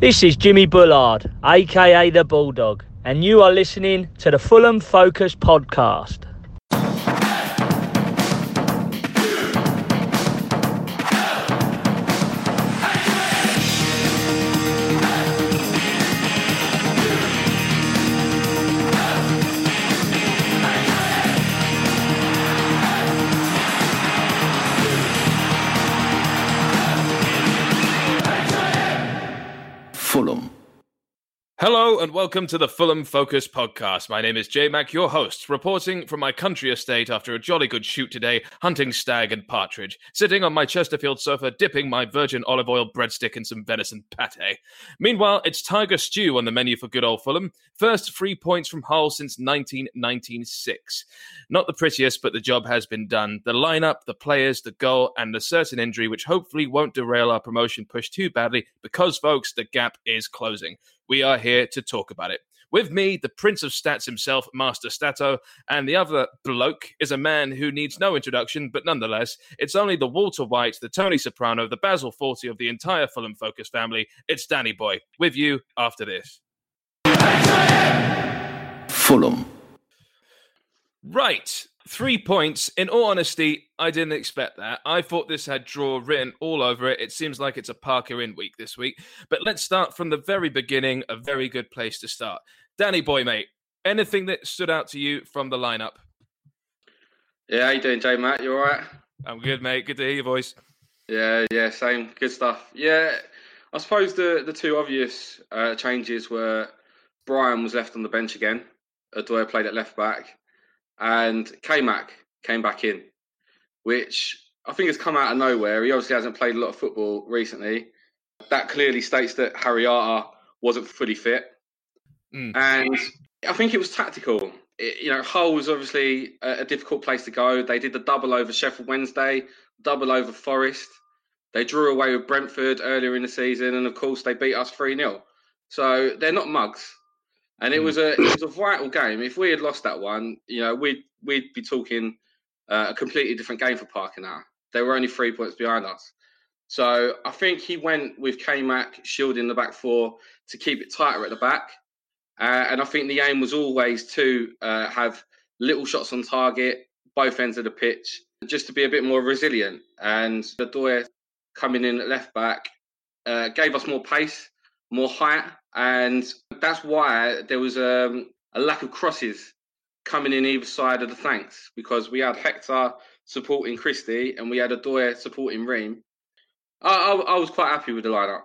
This is Jimmy Bullard, aka the Bulldog, and you are listening to the Fulham Focus podcast. Hello and welcome to the Fulham Focus podcast. My name is J Mac, your host, reporting from my country estate after a jolly good shoot today, hunting stag and partridge, sitting on my Chesterfield sofa, dipping my virgin olive oil breadstick in some venison pate. Meanwhile, it's Tiger Stew on the menu for good old Fulham. First three points from Hull since 1996. Not the prettiest, but the job has been done. The lineup, the players, the goal, and a certain injury, which hopefully won't derail our promotion push too badly, because, folks, the gap is closing we are here to talk about it. With me, the Prince of Stats himself, Master Stato, and the other bloke is a man who needs no introduction, but nonetheless, it's only the Walter White, the Tony Soprano, the Basil Fawlty of the entire Fulham Focus family. It's Danny Boy. With you after this. Fulham. Right. Three points. In all honesty, I didn't expect that. I thought this had draw written all over it. It seems like it's a Parker in week this week. But let's start from the very beginning. A very good place to start. Danny boy, mate. Anything that stood out to you from the lineup? Yeah, how you doing, Jay Matt? You all right? I'm good, mate. Good to hear your voice. Yeah, yeah, same. Good stuff. Yeah, I suppose the the two obvious uh, changes were Bryan was left on the bench again. Odoi played at left back, and K Mac came back in, which I think has come out of nowhere. He obviously hasn't played a lot of football recently. That clearly states that Harry Arter wasn't fully fit, mm. and I think it was tactical. It, you know, Hull was obviously a, a difficult place to go. They did the double over Sheffield Wednesday, double over Forest. They drew away with Brentford earlier in the season, and of course they beat us three 0 So they're not mugs and it hmm. was a it was a vital game. If we had lost that one, you know, we'd we'd be talking uh, a completely different game for Parker now. They were only three points behind us. So I think he went with K Mac shielding the back four to keep it tighter at the back. Uh, and I think the aim was always to uh, have little shots on target, both ends of the pitch, just to be a bit more resilient. And the Doyer coming in at left back uh, gave us more pace, more height, and that's why there was um, a lack of crosses coming in either side of the flanks because we had Hector supporting Christie and we had Odoi supporting Ream. I, I, I, was quite happy with the lineup.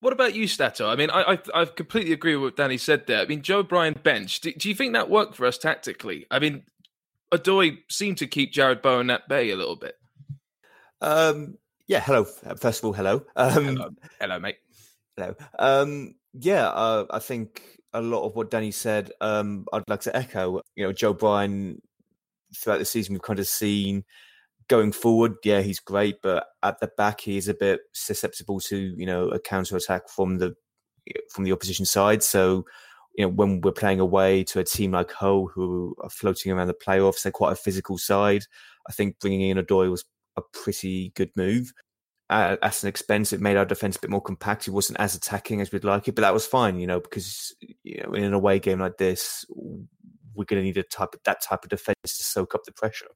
What about you, Stato? I mean, I, I, I completely agree with what Danny said there. I mean, Joe Bryan bench. Do, do you think that worked for us tactically? I mean, Odoi seemed to keep Jarrod Bowen at bay a little bit. Um, yeah. Hello. First of all, hello. Um, hello. hello, mate. Hello. Um, yeah, uh, I think a lot of what Danny said, um, I'd like to echo. You know, Joe Bryan throughout the season, we've kind of seen going forward. Yeah, he's great, but at the back, he's a bit susceptible to you know a counter attack from the from the opposition side. So, you know, when we're playing away to a team like Hull, who are floating around the playoffs, they're quite a physical side. I think bringing in Odoi was a pretty good move at, at an expense. It made our defense a bit more compact. It wasn't as attacking as we'd like it, but that was fine, you know, because you know in an away game like this, we're going to need a type of, that type of defense to soak up the pressure.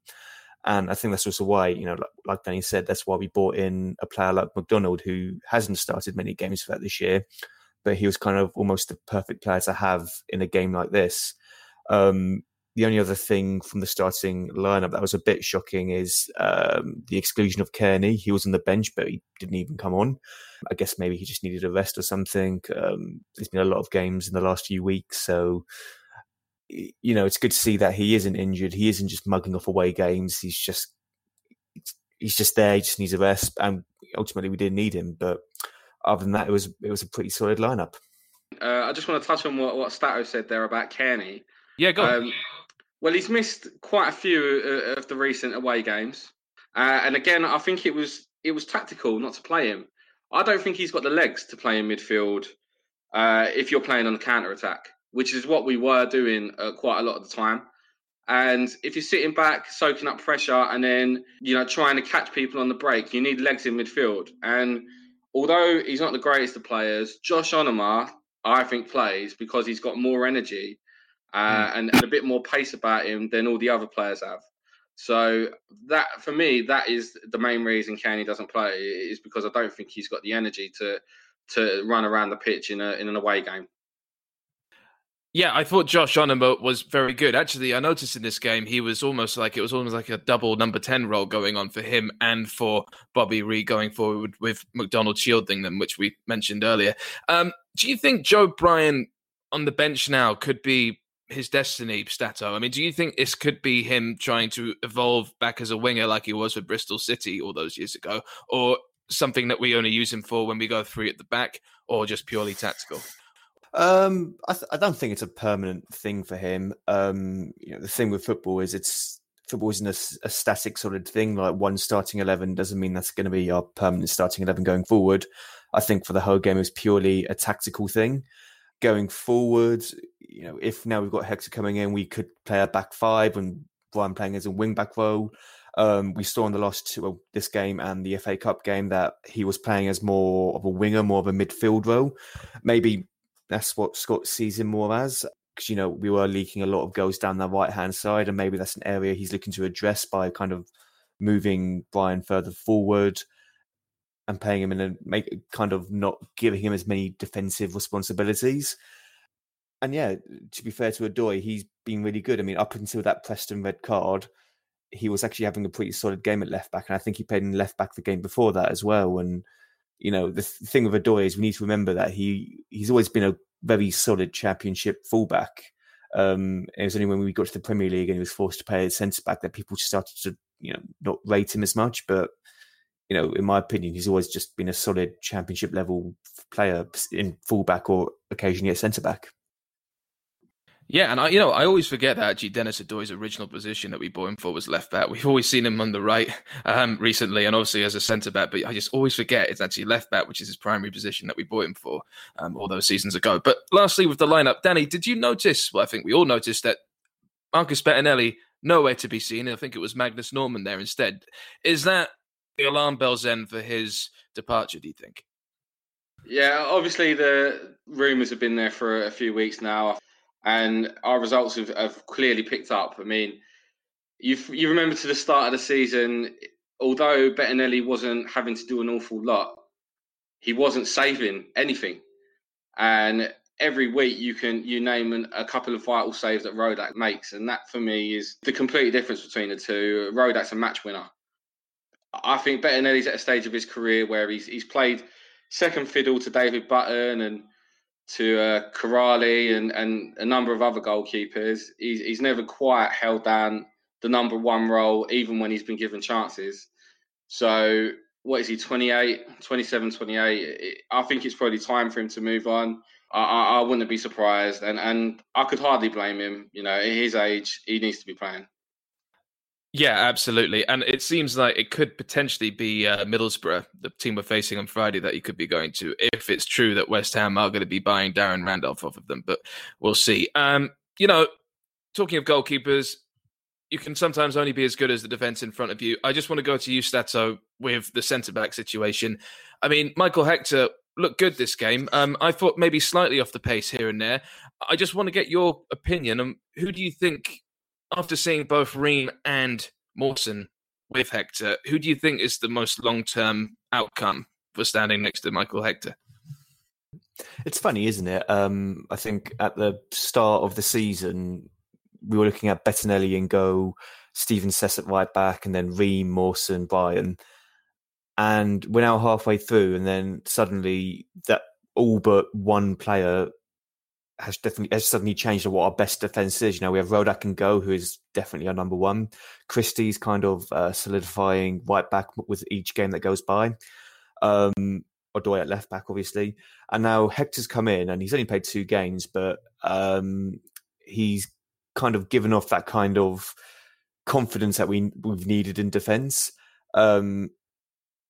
And I think that's also why, you know, like, like Danny said, that's why we brought in a player like McDonald, who hasn't started many games for that this year, but he was kind of almost the perfect player to have in a game like this. Um, the only other thing from the starting lineup that was a bit shocking is um, the exclusion of Cairney. He was on the bench, but he didn't even come on. I guess maybe he just needed a rest or something. Um, there's been a lot of games in the last few weeks, so you know it's good to see that he isn't injured. He isn't just mugging off away games. He's just he's just there. He just needs a rest, and ultimately we didn't need him. But other than that, it was it was a pretty solid lineup. Uh, I just want to touch on what what Stato said there about Cairney. Yeah, go. Um, well, he's missed quite a few uh, of the recent away games, uh, and again, I think it was it was tactical not to play him. I don't think he's got the legs to play in midfield uh, if you're playing on the counter attack, which is what we were doing uh, quite a lot of the time. And if you're sitting back, soaking up pressure, and then you know trying to catch people on the break, you need legs in midfield. And although he's not the greatest of players, Josh Onomah, I think, plays because he's got more energy uh, and, and a bit more pace about him than all the other players have. So that for me, that is the main reason Cairney doesn't play is because I don't think he's got the energy to to run around the pitch in a in an away game. Yeah, I thought Josh Onomah was very good. Actually, I noticed in this game he was almost like it was almost like a double number ten role going on for him and for Bobby Reid going forward with McDonald shielding them, which we mentioned earlier. Um, do you think Joe Bryan on the bench now could be his destiny, Stato? I mean, do you think this could be him trying to evolve back as a winger like he was with Bristol City all those years ago, or something that we only use him for when we go three at the back, or just purely tactical? Um, I, th- I don't think it's a permanent thing for him. Um, you know, the thing with football is it's football isn't a, a static sort of thing. Like one starting eleven doesn't mean that's going to be our permanent starting eleven going forward. I think for the whole game, it was purely a tactical thing. Going forward, you know, if now we've got Hector coming in, we could play a back five and Bryan playing as a wing back role. Um, we saw in the last two, well, this game and the FA Cup game that he was playing as more of a winger, more of a midfield role. Maybe that's what Scott sees him more as. Because you know we were leaking a lot of goals down the right hand side, and maybe that's an area he's looking to address by kind of moving Bryan further forward and him in a make kind of not giving him as many defensive responsibilities. And yeah, to be fair to Odoi, he's been really good. I mean, up until that Preston red card, he was actually having a pretty solid game at left back, and I think he played in left back the game before that as well. And you know, the th- thing with Odoi is we need to remember that he he's always been a very solid championship fullback. Um, it was only when we got to the Premier League and he was forced to play as centre back that people started to, you know, not rate him as much. But you know, in my opinion, he's always just been a solid championship level player in fullback or occasionally at centre back. Yeah, and I, you know, I always forget that actually Dennis Odoi's original position that we bought him for was left back. We've always seen him on the right um, recently, and obviously as a centre back. But I just always forget it's actually left back, which is his primary position that we bought him for um, all those seasons ago. But lastly, with the lineup, Danny, did you notice? Well, I think we all noticed that Marcus Bettinelli nowhere to be seen. I think it was Magnus Norman there instead. Is that the alarm bells then for his departure? Do you think? Yeah, obviously the rumours have been there for a few weeks now and our results have, have clearly picked up. I mean, you you remember to the start of the season, although Bettinelli wasn't having to do an awful lot, he wasn't saving anything, and every week you can you name an, a couple of vital saves that Rodak makes, and that for me is the complete difference between the two. Rodak's a match winner. I think Bettinelli's at a stage of his career where he's he's played second fiddle to David Button and to uh, Kiraly and, and a number of other goalkeepers. He's, he's never quite held down the number one role, even when he's been given chances. So, what is he, 28, 27, 28? I think it's probably time for him to move on. I, I, I wouldn't be surprised. And, and I could hardly blame him. You know, at his age, he needs to be playing. Yeah, absolutely. And it seems like it could potentially be uh, Middlesbrough, the team we're facing on Friday, that he could be going to, if it's true that West Ham are going to be buying Darren Randolph off of them. But we'll see. Um, you know, talking of goalkeepers, you can sometimes only be as good as the defense in front of you. I just want to go to you, Stato, with the centre back situation. I mean, Michael Hector looked good this game. Um, I thought maybe slightly off the pace here and there. I just want to get your opinion. Um, who do you think after seeing both Ream and Mawson with Hector, who do you think is the most long term outcome for standing next to Michael Hector? It's funny, isn't it? Um, I think at the start of the season, we were looking at Bettinelli and go, Steven Sess right back, and then Ream, Mawson, Bryan. And we're now halfway through, and then suddenly that all but one player has definitely has suddenly changed what our best defense is. You know, we have Rodak and Go, who is definitely our number one. Christie's kind of uh, solidifying right back with each game that goes by. Um, Odoi at left back, obviously, and now Hector's come in, and he's only played two games, but um, he's kind of given off that kind of confidence that we we've needed in defence. Um,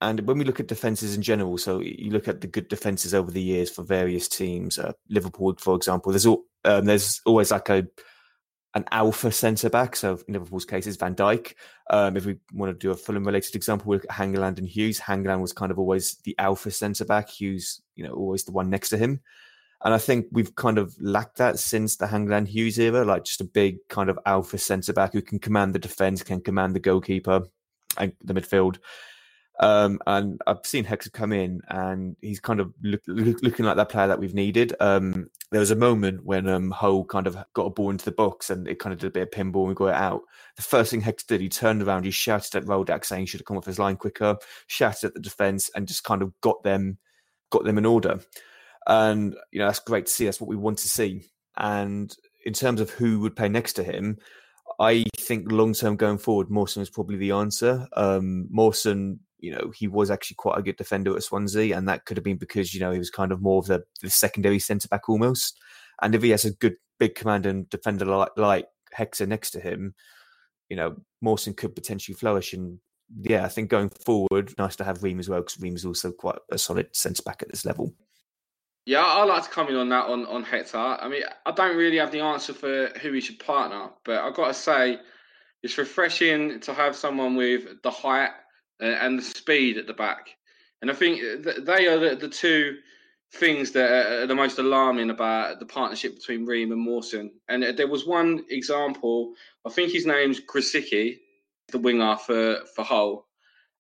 and when we look at defenses in general, so you look at the good defenses over the years for various teams, uh, Liverpool, for example, there's all, um, there's always like a an alpha centre back. So in Liverpool's case, is Van Dijk. Um, if we want to do a Fulham related example, we look at Hangeland and Hughes. Hangeland was kind of always the alpha centre back. Hughes, you know, always the one next to him. And I think we've kind of lacked that since the Hangeland Hughes era, like just a big kind of alpha centre back who can command the defence, can command the goalkeeper and the midfield. Um, and I've seen Hector come in, and he's kind of look, look, looking like that player that we've needed. Um, there was a moment when um, kind of got a ball into the box, and it kind of did a bit of pinball, and we got it out. The first thing Hector did, he turned around, he shouted at Rodak, saying he should have come off his line quicker. Shouted at the defence, and just kind of got them, got them in order. And you know that's great to see. That's what we want to see. And in terms of who would play next to him, I think long term going forward, Mawson is probably the answer. Um, Mawson you know, he was actually quite a good defender at Swansea, and that could have been because, you know, he was kind of more of the, the secondary centre back almost. And if he has a good big commander and defender like, like Hector next to him, you know, Mawson could potentially flourish. And yeah, I think going forward, nice to have Ream as well, because Ream is also quite a solid centre back at this level. Yeah, I'd like to come in on that on, on Hector. I mean, I don't really have the answer for who he should partner, but I've got to say, it's refreshing to have someone with the height and the speed at the back. And I think they are the, the two things that are the most alarming about the partnership between Ream and Mawson. And there was one example, I think his name's Grosicki, the winger for, for Hull.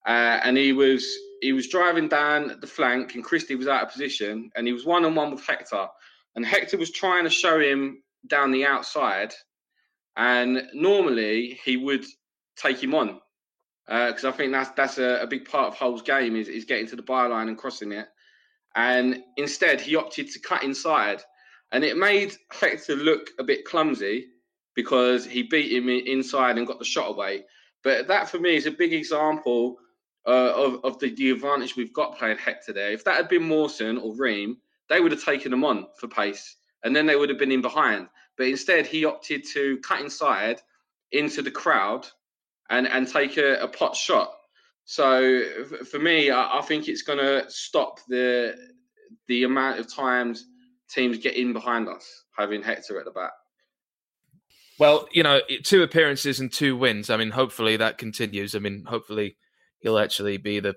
Uh, and he was he was driving down the flank and Christie was out of position and he was one on one with Hector. And Hector was trying to show him down the outside. And normally he would take him on because uh, I think that's that's a, a, big part of Hull's game is, is getting to the byline and crossing it. And instead, he opted to cut inside, and it made Hector look a bit clumsy because he beat him inside and got the shot away. But that for me is a big example uh, of of the, the advantage we've got playing Hector there. If that had been Mawson or Ream, they would have taken him on for pace, and then they would have been in behind. But instead, he opted to cut inside into the crowd and and take a, a pot shot. So for me, I, I think it's going to stop the the amount of times teams get in behind us having Hector at the back. Well, you know, two appearances and two wins. I mean, hopefully that continues. I mean, hopefully he'll actually be the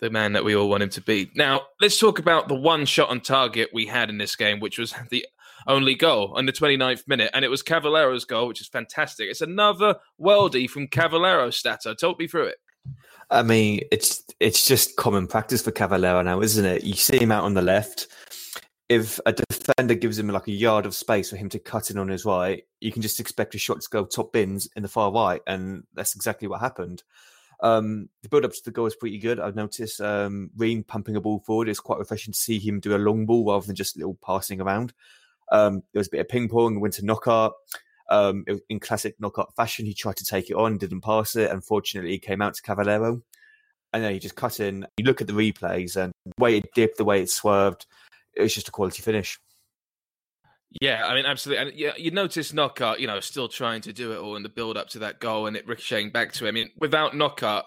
the man that we all want him to be. Now, let's talk about the one shot on target we had in this game, which was the only goal on the 29th minute, and it was Cavaleiro's goal, which is fantastic. It's another worldie from Cavaleiro, Stato. Talk me through it. I mean, it's it's just common practice for Cavaleiro now, isn't it? You see him out on the left. If a defender gives him like a yard of space for him to cut in on his right, you can just expect a shot to go top bins in the far right, and that's exactly what happened. Um, the build up to the goal is pretty good. I've noticed um, Ream pumping a ball forward. It's quite refreshing to see him do a long ball rather than just little passing around. Um, there was a bit of ping pong, went to Knockaert. Um, in classic Knockaert fashion, he tried to take it on, didn't pass it. Unfortunately, he came out to Cavaleiro. And then he just cut in. You look at the replays and the way it dipped, the way it swerved, it was just a quality finish. Yeah, I mean, absolutely. And yeah, you notice Knockaert, you know, still trying to do it all in the build up to that goal and it ricocheting back to him. I mean, without Knockaert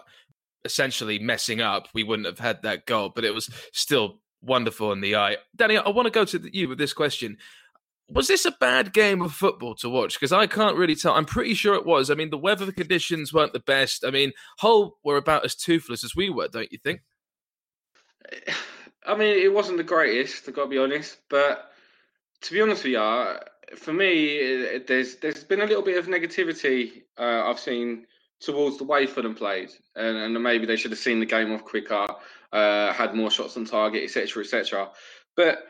essentially messing up, we wouldn't have had that goal, but it was still wonderful in the eye. Danny, I want to go to you with this question was this a bad game of football to watch? Because I can't really tell. I'm pretty sure it was. I mean, the weather conditions weren't the best. I mean, Hull were about as toothless as we were, don't you think? I mean, it wasn't the greatest, I've got to be honest. But to be honest with you, for me, there's there's been a little bit of negativity uh, I've seen towards the way Fulham played, and, and maybe they should have seen the game off quicker, uh, had more shots on target, etc., etc. But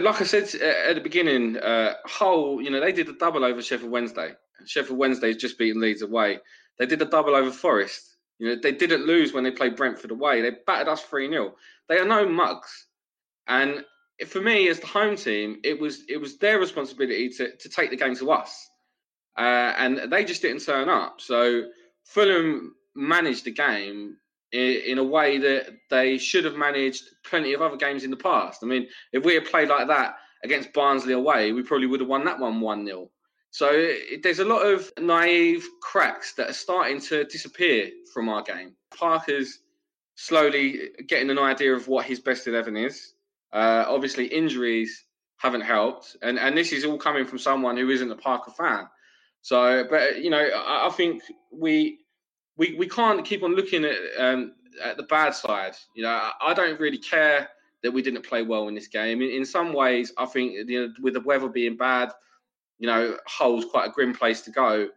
like I said uh, at the beginning, uh, Hull, you know, they did a double over Sheffield Wednesday. Sheffield Wednesday's just beaten Leeds away. They did a double over Forest. You know, they didn't lose when they played Brentford away. They battered us 3 0. They are no mugs. And for me, as the home team, it was it was their responsibility to, to take the game to us. Uh, and they just didn't turn up. So Fulham managed the game in, a way that they should have managed plenty of other games in the past. I mean, if we had played like that against Barnsley away, we probably would have won that one 1 0. So it, there's a lot of naive cracks that are starting to disappear from our game. Parker's slowly getting an idea of what his best 11 is. Uh, obviously, injuries haven't helped. And, and this is all coming from someone who isn't a Parker fan. So, but you know, I, I think we we we can't keep on looking at um, at the bad side. You know, I, I, don't really care that we didn't play well in this game. In, in some ways, I think you know, with the weather being bad, you know, Hull's quite a grim place to go.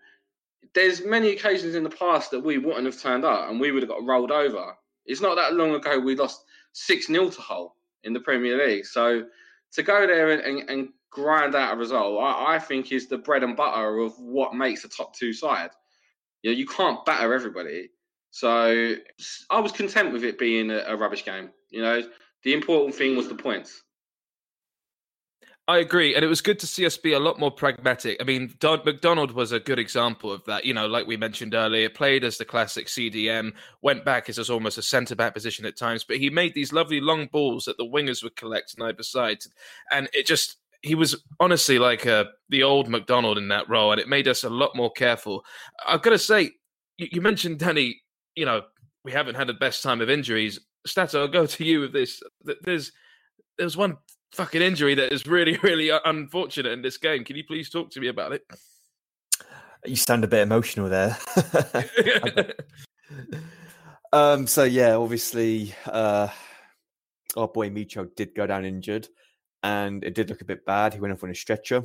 There's many occasions in the past that we wouldn't have turned up and we would have got rolled over. It's not that long ago we lost six 0 to Hull in the Premier League. So to go there and, and, and grind out a result, I, I, think is the bread and butter of what makes a top two side. You know, you can't batter everybody. So I was content with it being a, a rubbish game. You know, the important thing was the points. I agree, and it was good to see us be a lot more pragmatic. I mean, Don McDonald was a good example of that. You know, like we mentioned earlier, played as the classic CDM, went back as almost a centre back position at times, but he made these lovely long balls that the wingers would collect on either side, and it just he was honestly like uh, the old McDonald in that role, and it made us a lot more careful. I've got to say, you, you mentioned Danny. You know, we haven't had the best time of injuries. Stato, I'll go to you with this. There's there's one fucking injury that is really, really unfortunate in this game. Can you please talk to me about it? You sound a bit emotional there. um, so yeah, obviously, uh, our boy Micho did go down injured, and it did look a bit bad. He went off on a stretcher.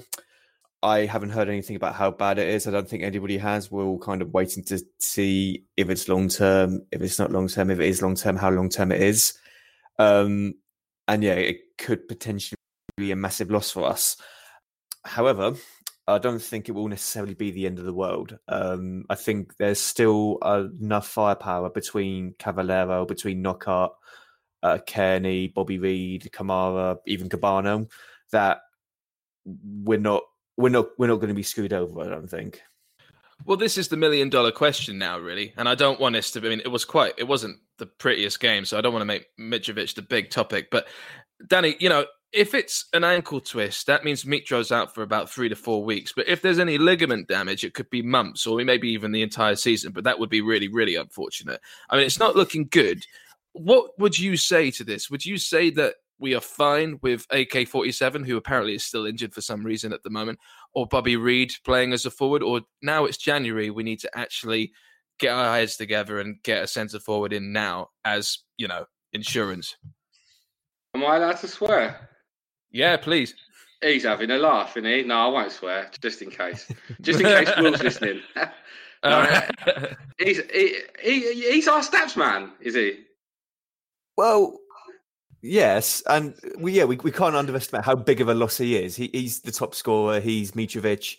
I haven't heard anything about how bad it is. I don't think anybody has. We're all kind of waiting to see if it's long term, if it's not long term, if it is long term, how long term it is. Um, and yeah, it could potentially be a massive loss for us. However, I don't think it will necessarily be the end of the world. Um, I think there's still enough firepower between Cavaleiro, between Knockaert, uh, Cairney, Bobby Reid, Kamara, even Kebano, that we're not we're not we're not going to be screwed over. I don't think. Well, this is the million dollar question now, really, and I don't want us to. I mean, it was quite. It wasn't the prettiest game, so I don't want to make Mitrovic the big topic. But Danny, you know, if it's an ankle twist, that means Mitro's out for about three to four weeks. But if there's any ligament damage, it could be months or maybe even the entire season. But that would be really, really unfortunate. I mean, it's not looking good. What would you say to this? Would you say that we are fine with AK 47, who apparently is still injured for some reason at the moment, or Bobby Reid playing as a forward, or now it's January, we need to actually get our heads together and get a centre forward in now as, you know, insurance. Am I allowed to swear? Yeah, please. He's having a laugh, isn't he? No, I won't swear, just in case. Just in case Will's listening. no, he's he, he, he's our stats man, is he? Well, yes, and we yeah we, we can't underestimate how big of a loss he is. He, he's the top scorer. He's Mitrovic,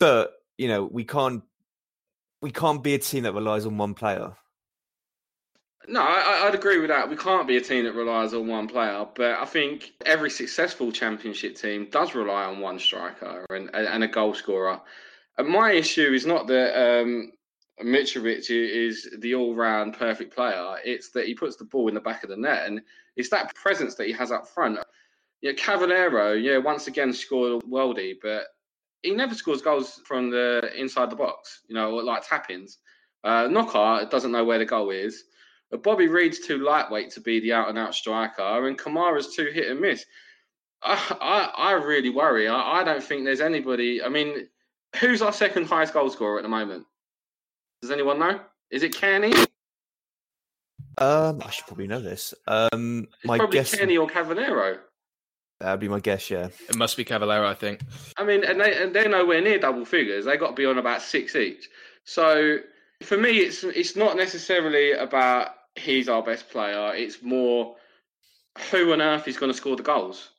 but you know we can't we can't be a team that relies on one player. No, I, would agree with that. We can't be a team that relies on one player, but I think every successful championship team does rely on one striker and, and a goal scorer. And my issue is not that um, Mitrovic is the all-round perfect player; it's that he puts the ball in the back of the net, and it's that presence that he has up front. Yeah, Cavaleiro, yeah, once again scored a worldie, but he never scores goals from the inside the box, you know, like tap-ins. Uh, doesn't know where the goal is. Bobby Reid's too lightweight to be the out and out striker, and Kamara's too hit and miss. I, I, I really worry. I, I don't think there's anybody. I mean, who's our second highest goal scorer at the moment? Does anyone know? Is it Cairney? Um, I should probably know this. Um, it's my probably guess Cairney or Cavaleiro. That'd be my guess. Yeah, it must be Cavaleiro, I think. I mean, and they and they're nowhere near double figures. They got to be on about six each. So for me, it's it's not necessarily about he's our best player. It's more who on earth is going to score the goals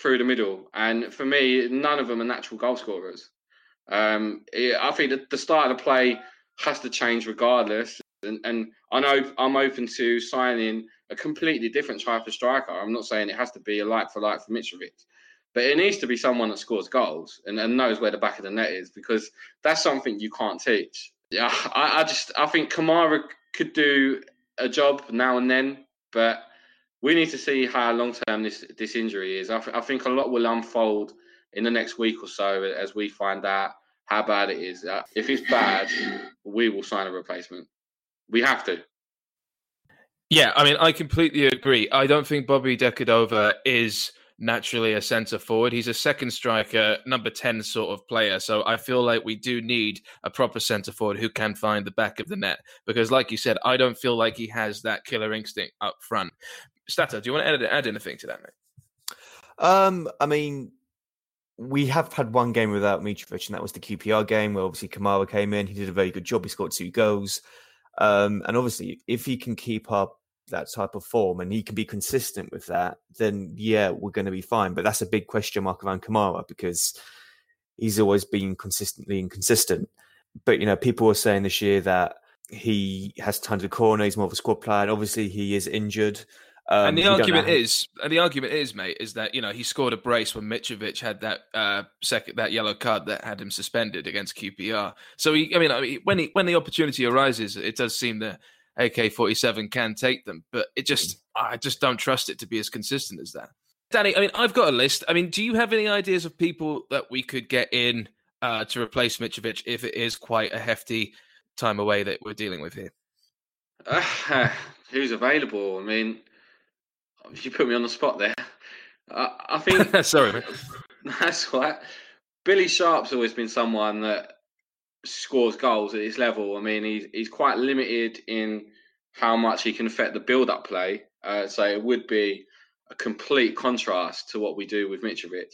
through the middle. And for me, none of them are natural goal scorers. Um, I think that the start of the play has to change regardless. And, and I know I'm open to signing a completely different type of striker. I'm not saying it has to be a like for like for Mitrovic, but it needs to be someone that scores goals and, and knows where the back of the net is because that's something you can't teach. Yeah, I, I just I think Kamara could do a job now and then, but we need to see how long term this this injury is. I, th- I, think a lot will unfold in the next week or so as we find out how bad it is. That if it's bad, we will sign a replacement. We have to. Yeah, I mean, I completely agree. I don't think Bobby Decordova is naturally a centre forward. He's a second striker, number 10 sort of player. So I feel like we do need a proper centre forward who can find the back of the net. Because, like you said, I don't feel like he has that killer instinct up front. Stato, do you want to add, add anything to that, mate? Um, I mean, we have had one game without Mitrovic, and that was the QPR game where obviously Kamara came in. He did a very good job. He scored two goals. Um, and obviously, if he can keep up that type of form and he can be consistent with that, then yeah, we're going to be fine. But that's a big question mark around Kamara because he's always been consistently inconsistent. But you know, people were saying this year that he has tons of corner. He's more of a squad player. And obviously, he is injured. Um, and the argument is, and the argument is, mate, is that you know he scored a brace when Mitrovic had that uh, second that yellow card that had him suspended against QPR. So he, I mean, I mean, when he, when the opportunity arises, it does seem that AK forty seven can take them, but it just I just don't trust it to be as consistent as that. Danny, I mean, I've got a list. I mean, do you have any ideas of people that we could get in uh, to replace Mitrovic if it is quite a hefty time away that we're dealing with here? Uh, who's available? I mean, you put me on the spot there. I, I think. Sorry, man. That's right. Billy Sharp's always been someone that scores goals at his level. I mean, he's he's quite limited in how much he can affect the build-up play. Uh, so it would be a complete contrast to what we do with Mitrovic.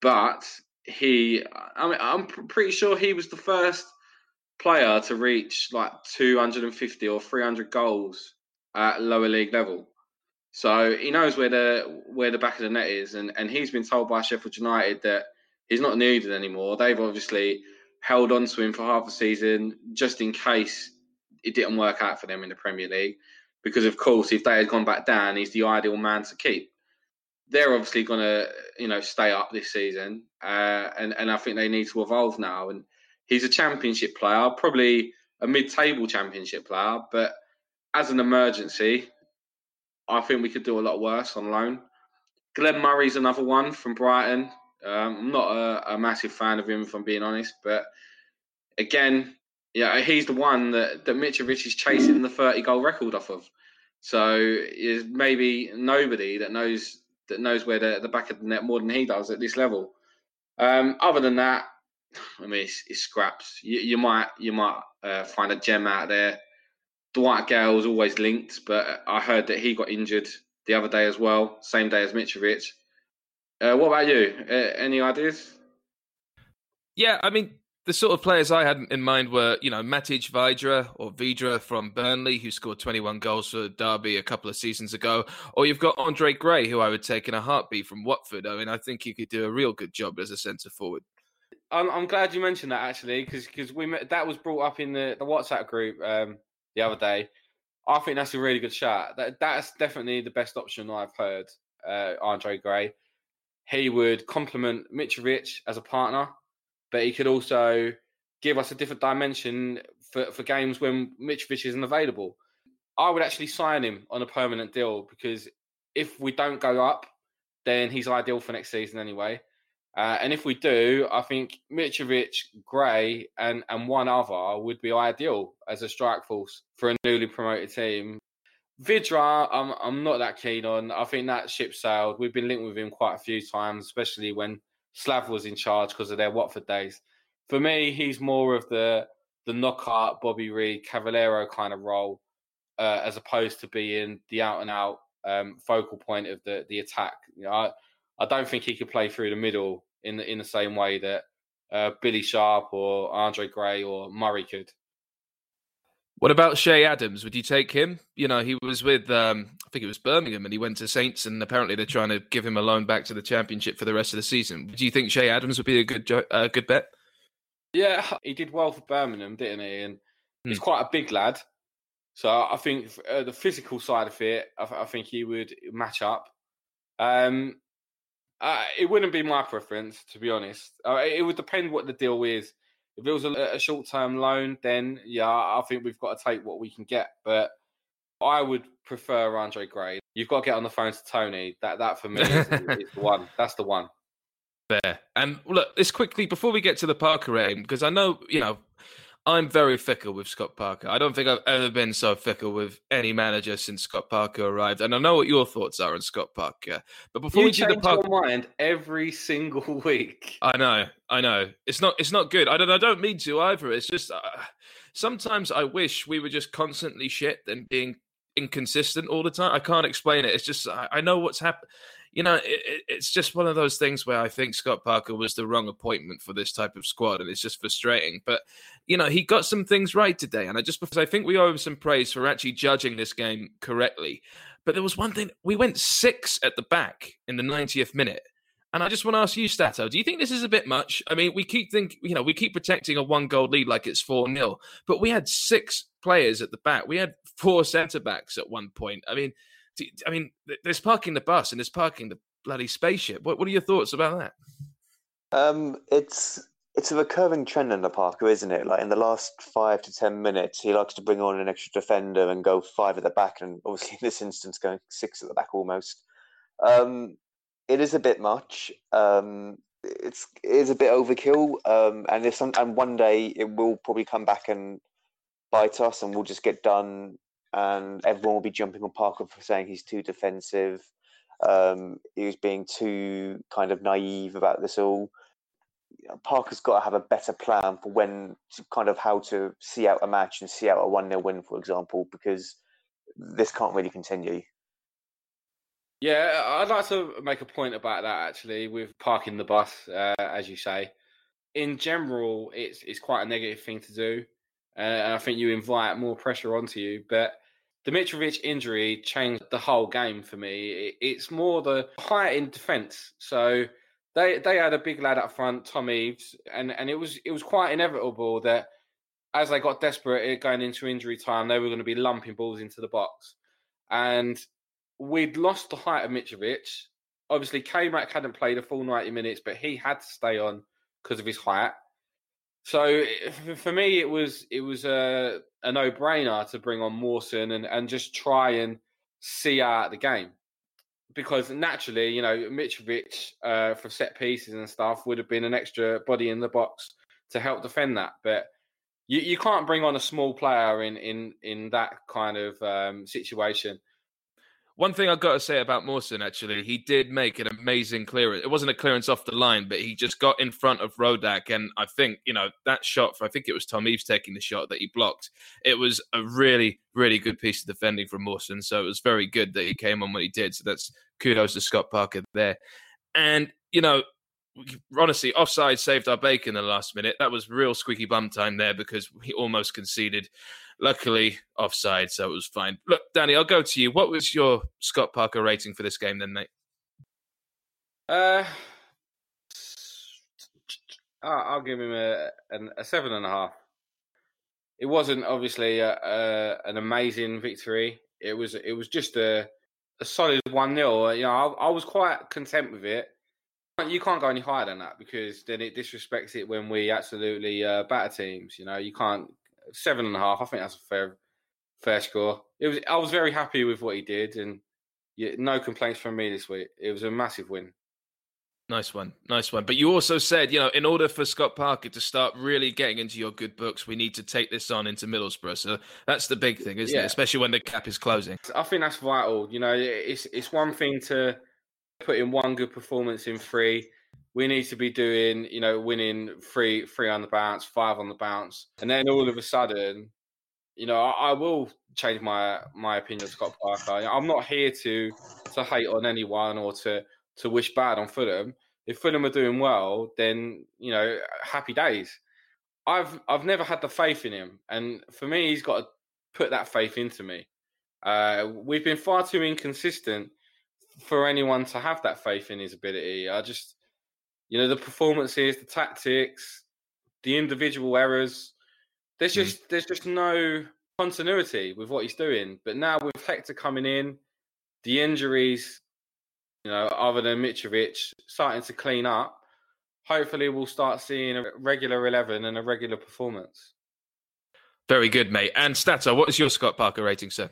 But he, I mean, I'm pretty sure he was the first player to reach like 250 or 300 goals at lower league level. So he knows where the where the back of the net is, and, and he's been told by Sheffield United that he's not needed anymore. They've obviously held on to him for half a season just in case it didn't work out for them in the Premier League. Because of course, if they had gone back down, he's the ideal man to keep. They're obviously going to, you know, stay up this season, uh, and and I think they need to evolve now. And he's a Championship player, probably a mid-table Championship player, but as an emergency, I think we could do a lot worse on loan. Glenn Murray's another one from Brighton. Um, I'm not a, a, massive fan of him, if I'm being honest, but again, yeah, he's the one that, that Mitrovic is chasing the 30 goal record off of. So is maybe nobody that knows that knows where the, the back of the net more than he does at this level. Um, other than that, I mean, it's, it's scraps. You, you, might you might uh, find a gem out there Dwight Gayle's always linked, but I heard that he got injured the other day as well, same day as Mitrovic. Uh, what about you? Uh, any ideas? Yeah, I mean, the sort of players I had in mind were, you know, Matej Vydra or Vidra from Burnley, who scored 21 goals for Derby a couple of seasons ago. Or you've got Andre Gray, who I would take in a heartbeat from Watford. I mean, I think he could do a real good job as a centre forward. I'm, I'm glad you mentioned that actually, because because we that was brought up in the, the WhatsApp group um, the other day. I think that's a really good shot. That that's definitely the best option I've heard. Uh, Andre Gray, he would complement Mitrovic as a partner, but he could also give us a different dimension for, for games when Mitrovic isn't available. I would actually sign him on a permanent deal because if we don't go up, then he's ideal for next season anyway. Uh, and if we do, I think Mitrovic, Gray, and, and one other would be ideal as a strike force for a newly promoted team. Vidra, I'm I'm not that keen on. I think that ship sailed. We've been linked with him quite a few times, especially when Slav was in charge because of their Watford days. For me, he's more of the the Knockaert Bobby Reid Cavaleiro kind of role, uh, as opposed to being the out and out um, focal point of the the attack. You know, I, I don't think he could play through the middle in the in the same way that uh, Billy Sharp or Andre Gray or Murray could. What about Che Adams? Would you take him? You know, he was with um, I think it was Birmingham, and he went to Saints, and apparently they're trying to give him a loan back to the Championship for the rest of the season. Do you think Che Adams would be a good uh, good bet? Yeah, he did well for Birmingham, didn't he? And hmm. he's quite a big lad, so I think uh, the physical side of it, I, I think he would match up. Um, uh, it wouldn't be my preference, to be honest. Uh, it would depend what the deal is. If it was a, a short term loan, then yeah, I think we've got to take what we can get. But I would prefer Andre Gray. You've got to get on the phone to Tony. That that for me is, is the one. That's the one. There. And look, this quickly before we get to the Parker aim, because I know you know I'm very fickle with Scott Parker. I don't think I've ever been so fickle with any manager since Scott Parker arrived. And I know what your thoughts are on Scott Parker. But before you we change do the Parker, your mind every single week. I know, I know. It's not, it's not good. I don't, I don't mean to either. It's just uh, sometimes I wish we were just constantly shit and being inconsistent all the time. I can't explain it. It's just I, I know what's happened you know, it, it's just one of those things where I think Scott Parker was the wrong appointment for this type of squad, and it's just frustrating. But you know, he got some things right today, and I just because I think we owe him some praise for actually judging this game correctly. But there was one thing: we went six at the back in the 90th minute. And I just want to ask you, Stato, do you think this is a bit much? I mean, we keep think, you know, we keep protecting a one goal lead like it's 4 0, but we had six players at the back. We had four centre backs at one point. I mean, I mean, there's parking the bus and there's parking the bloody spaceship. What What are your thoughts about that? Um, it's it's a recurring trend the Parker, isn't it? Like in the last five to ten minutes, he likes to bring on an extra defender and go five at the back, and obviously in this instance, going six at the back almost. Um, it is a bit much. Um, it's it is a bit overkill, um, and if some and one day it will probably come back and bite us, and we'll just get done and everyone will be jumping on Parker for saying he's too defensive. Um, he was being too kind of naive about this all. Parker's got to have a better plan for when, to kind of how to see out a match and see out a 1 0 win, for example, because this can't really continue. Yeah, I'd like to make a point about that actually with parking the bus, uh, as you say. In general, it's it's quite a negative thing to do, uh, and I think you invite more pressure onto you. But the Mitrovic injury changed the whole game for me. It's more the height in defence. So they they had a big lad up front, Tom Eaves, and, and it was it was quite inevitable that as they got desperate going into injury time, they were going to be lumping balls into the box. And we'd lost the height of Mitrovic. Obviously, K-Mac hadn't played a full 90 minutes, but he had to stay on because of his height. So for me, it was it was a a no brainer to bring on Mawson and and just try and see out the game because naturally, you know, Mitrovic uh, for set pieces and stuff would have been an extra body in the box to help defend that, but. You, you can't bring on a small player in, in, in that kind of um, situation one thing I've got to say about Mawson, actually, he did make an amazing clearance. It wasn't a clearance off the line, but he just got in front of Rodak. And I think, you know, that shot, for, I think it was Tom Eaves taking the shot that he blocked. It was a really, really good piece of defending from Mawson. So it was very good that he came on when he did. So that's kudos to Scott Parker there. And, you know, honestly, offside saved our bacon in the last minute. That was real squeaky bum time there because he almost conceded. Luckily, offside, so it was fine. Look, Danny, I'll go to you. What was your Scott Parker rating for this game then, mate? Uh, I'll give him a, a seven and a half. It wasn't obviously a, a, an amazing victory. It was it was just a, a solid one 0 You know, I, I was quite content with it you can't go any higher than that because then it disrespects it when we absolutely uh, batter teams. You know, you can't seven and a half. I think that's a fair fair score. It was. I was very happy with what he did, and yeah, no complaints from me this week. It was a massive win. Nice one, nice one. But you also said, you know, in order for Scott Parker to start really getting into your good books, we need to take this on into Middlesbrough. So that's the big thing, isn't yeah. it? Especially when the cap is closing. I think that's vital. You know, it's it's one thing to put in one good performance in three. We need to be doing, you know, winning three, three on the bounce, five on the bounce, and then all of a sudden, you know, I, I will change my my opinion of Scott Parker. I'm not here to to hate on anyone or to to wish bad on Fulham. If Fulham are doing well, then you know, happy days. I've I've never had the faith in him, and for me, he's got to put that faith into me. Uh, we've been far too inconsistent for anyone to have that faith in his ability. I just, you know, the performances, the tactics, the individual errors. There's hmm. just mm. there's just no continuity with what he's doing. But now with Hector coming in, the injuries, you know, other than Mitrovic starting to clean up, hopefully we'll start seeing a regular eleven and a regular performance. Very good, mate. And Stato, what is your Scott Parker rating, sir?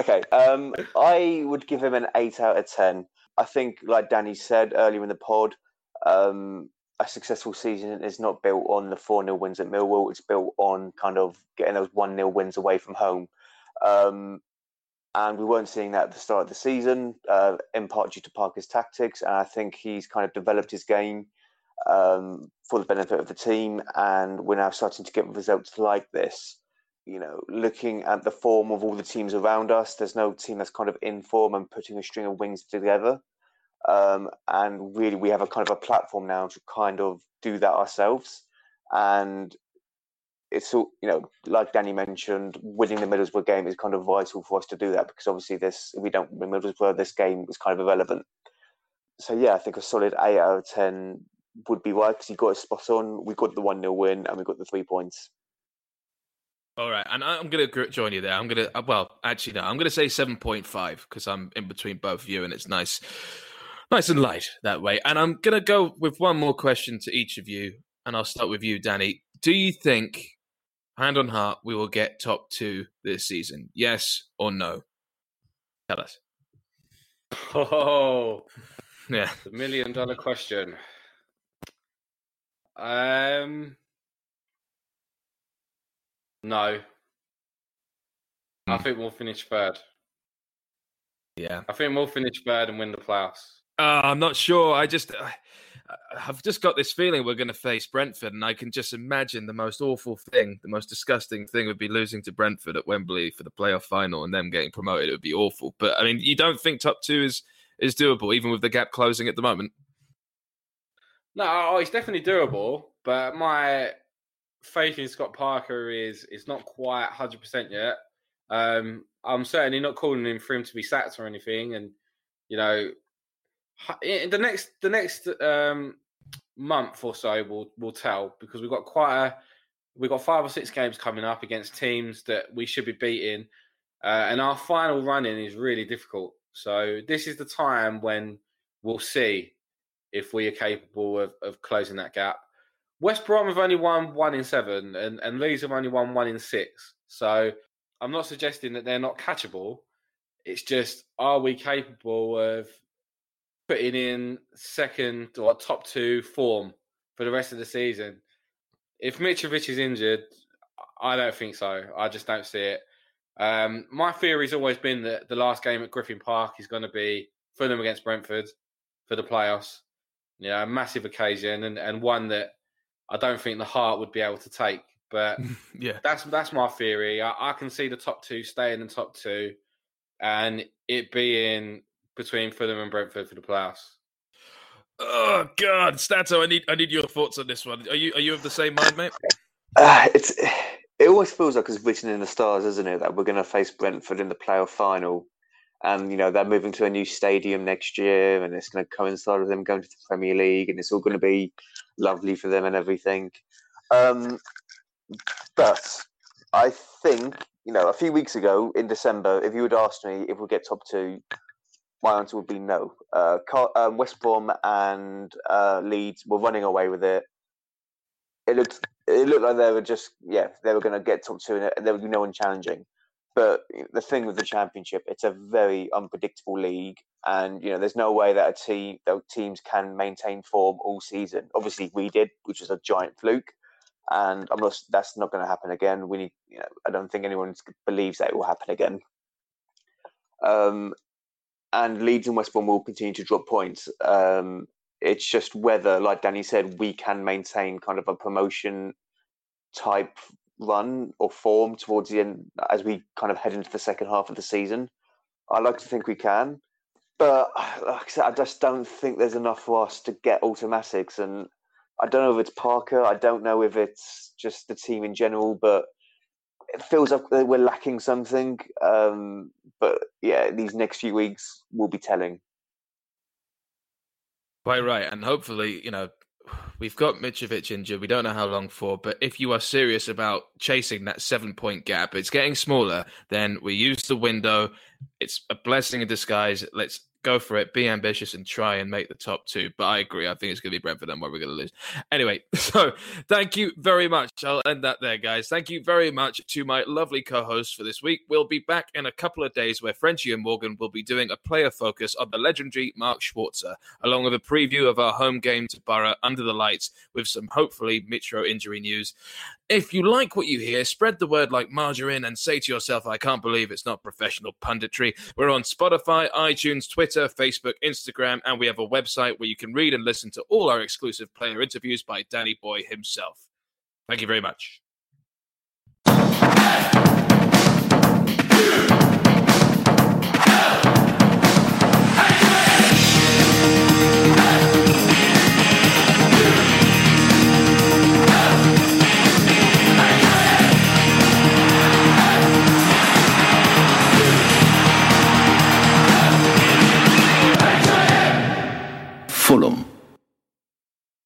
Okay, um, I would give him an eight out of ten. I think, like Danny said earlier in the pod, um, a successful season is not built on the 4 0 wins at Millwall. It's built on kind of getting those 1 0 wins away from home. Um, and we weren't seeing that at the start of the season, uh, in part due to Parker's tactics. And I think he's kind of developed his game um, for the benefit of the team. And we're now starting to get results like this. You know, looking at the form of all the teams around us, there's no team that's kind of in form and putting a string of wings together. Um, and really, we have a kind of a platform now to kind of do that ourselves. And it's all you know, like Danny mentioned, winning the Middlesbrough game is kind of vital for us to do that because obviously this, if we don't win Middlesbrough, this game is kind of irrelevant. So yeah, I think a solid eight out of ten would be right because he got a spot on. We got the one 0 win and we got the three points. All right, and I'm going to join you there. I'm going to, well, actually, no, I'm going to say 7.5 because I'm in between both of you, and it's nice, nice and light that way. And I'm going to go with one more question to each of you, and I'll start with you, Danny. Do you think, hand on heart, we will get top two this season? Yes or no? Tell us. Oh, Yeah. the million dollar question. Um, no. I Hmm. think we'll finish third. Yeah. I think we'll finish third and win the playoffs. Uh, I'm not sure. I just, uh, I've just got this feeling we're going to face Brentford, and I can just imagine the most awful thing, the most disgusting thing would be losing to Brentford at Wembley for the playoff final and them getting promoted. It would be awful. But I mean, you don't think top two is is doable, even with the gap closing at the moment? No, oh, it's definitely doable, but my faith in Scott Parker is is not quite hundred percent yet. Um, I'm certainly not calling him for him to be sacked or anything, and you know, in the next the next um, month or so will will tell because we've got quite a we've got five or six games coming up against teams that we should be beating, uh, and our final running is really difficult. So this is the time when we'll see if we are capable of, of closing that gap. West Brom have only won one in seven, and, and Leeds have only won one in six. So I'm not suggesting that they're not catchable. It's just, are we capable of putting in second or top two form for the rest of the season? If Mitrovic is injured, I don't think so. I just don't see it. Um, my theory's always been that the last game at Griffin Park is going to be Fulham against Brentford for the playoffs. You know, a massive occasion and, and one that I don't think the heart would be able to take. But yeah. that's that's my theory. I, I can see the top two staying in the top two, and it being between Fulham and Brentford for the playoffs. Oh God, Stato, I need I need your thoughts on this one. Are you are you of the same mind, mate? Uh, it's it always feels like it's written in the stars, isn't it? That we're going to face Brentford in the playoff final, and you know they're moving to a new stadium next year, and it's going to coincide with them going to the Premier League, and it's all going to be lovely for them and everything. Um, but I think you know a few weeks ago in December, if you had asked me if we get top two, my answer would be no. Uh, Car- um, West Brom and uh, Leeds were running away with it. It looked it looked like they were just yeah they were going to get top two and there would be no one challenging. But the thing with the championship, it's a very unpredictable league, and you know there's no way that a team teams can maintain form all season. Obviously, we did, which was a giant fluke, and I'm not. That's not going to happen again. We need. You know, I don't think anyone believes that it will happen again. Um, and Leeds and West Brom will continue to drop points. Um, it's just whether, like Danny said, we can maintain kind of a promotion type run or form towards the end as we kind of head into the second half of the season. I like to think we can, but like I said, I just don't think there's enough for us to get automatics. And I don't know if it's Parker. I don't know if it's just the team in general, but it feels like we're lacking something. Um, but yeah, these next few weeks will be telling. Quite right, and hopefully, you know, we've got Mitrovic injured. We don't know how long for, but if you are serious about chasing that seven-point gap, it's getting smaller. Then we use the window. It's a blessing in disguise. Let's go for it, be ambitious, and try and make the top two. But I agree. I think it's going to be Brentford and where we're going to lose. Anyway, so thank you very much. I'll end that there, guys. Thank you very much to my lovely co hosts for this week. We'll be back in a couple of days where Frenchie and Morgan will be doing a player focus on the legendary Mark Schwarzer, along with a preview of our home game to Borough under the lights with some hopefully Mitro injury news. If you like what you hear, spread the word like margarine and say to yourself, I can't believe it's not professional punditry. We're on Spotify, iTunes, Twitter, Facebook, Instagram, and we have a website where you can read and listen to all our exclusive player interviews by Danny Boy himself. Thank you very much.